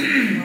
Mm-hmm.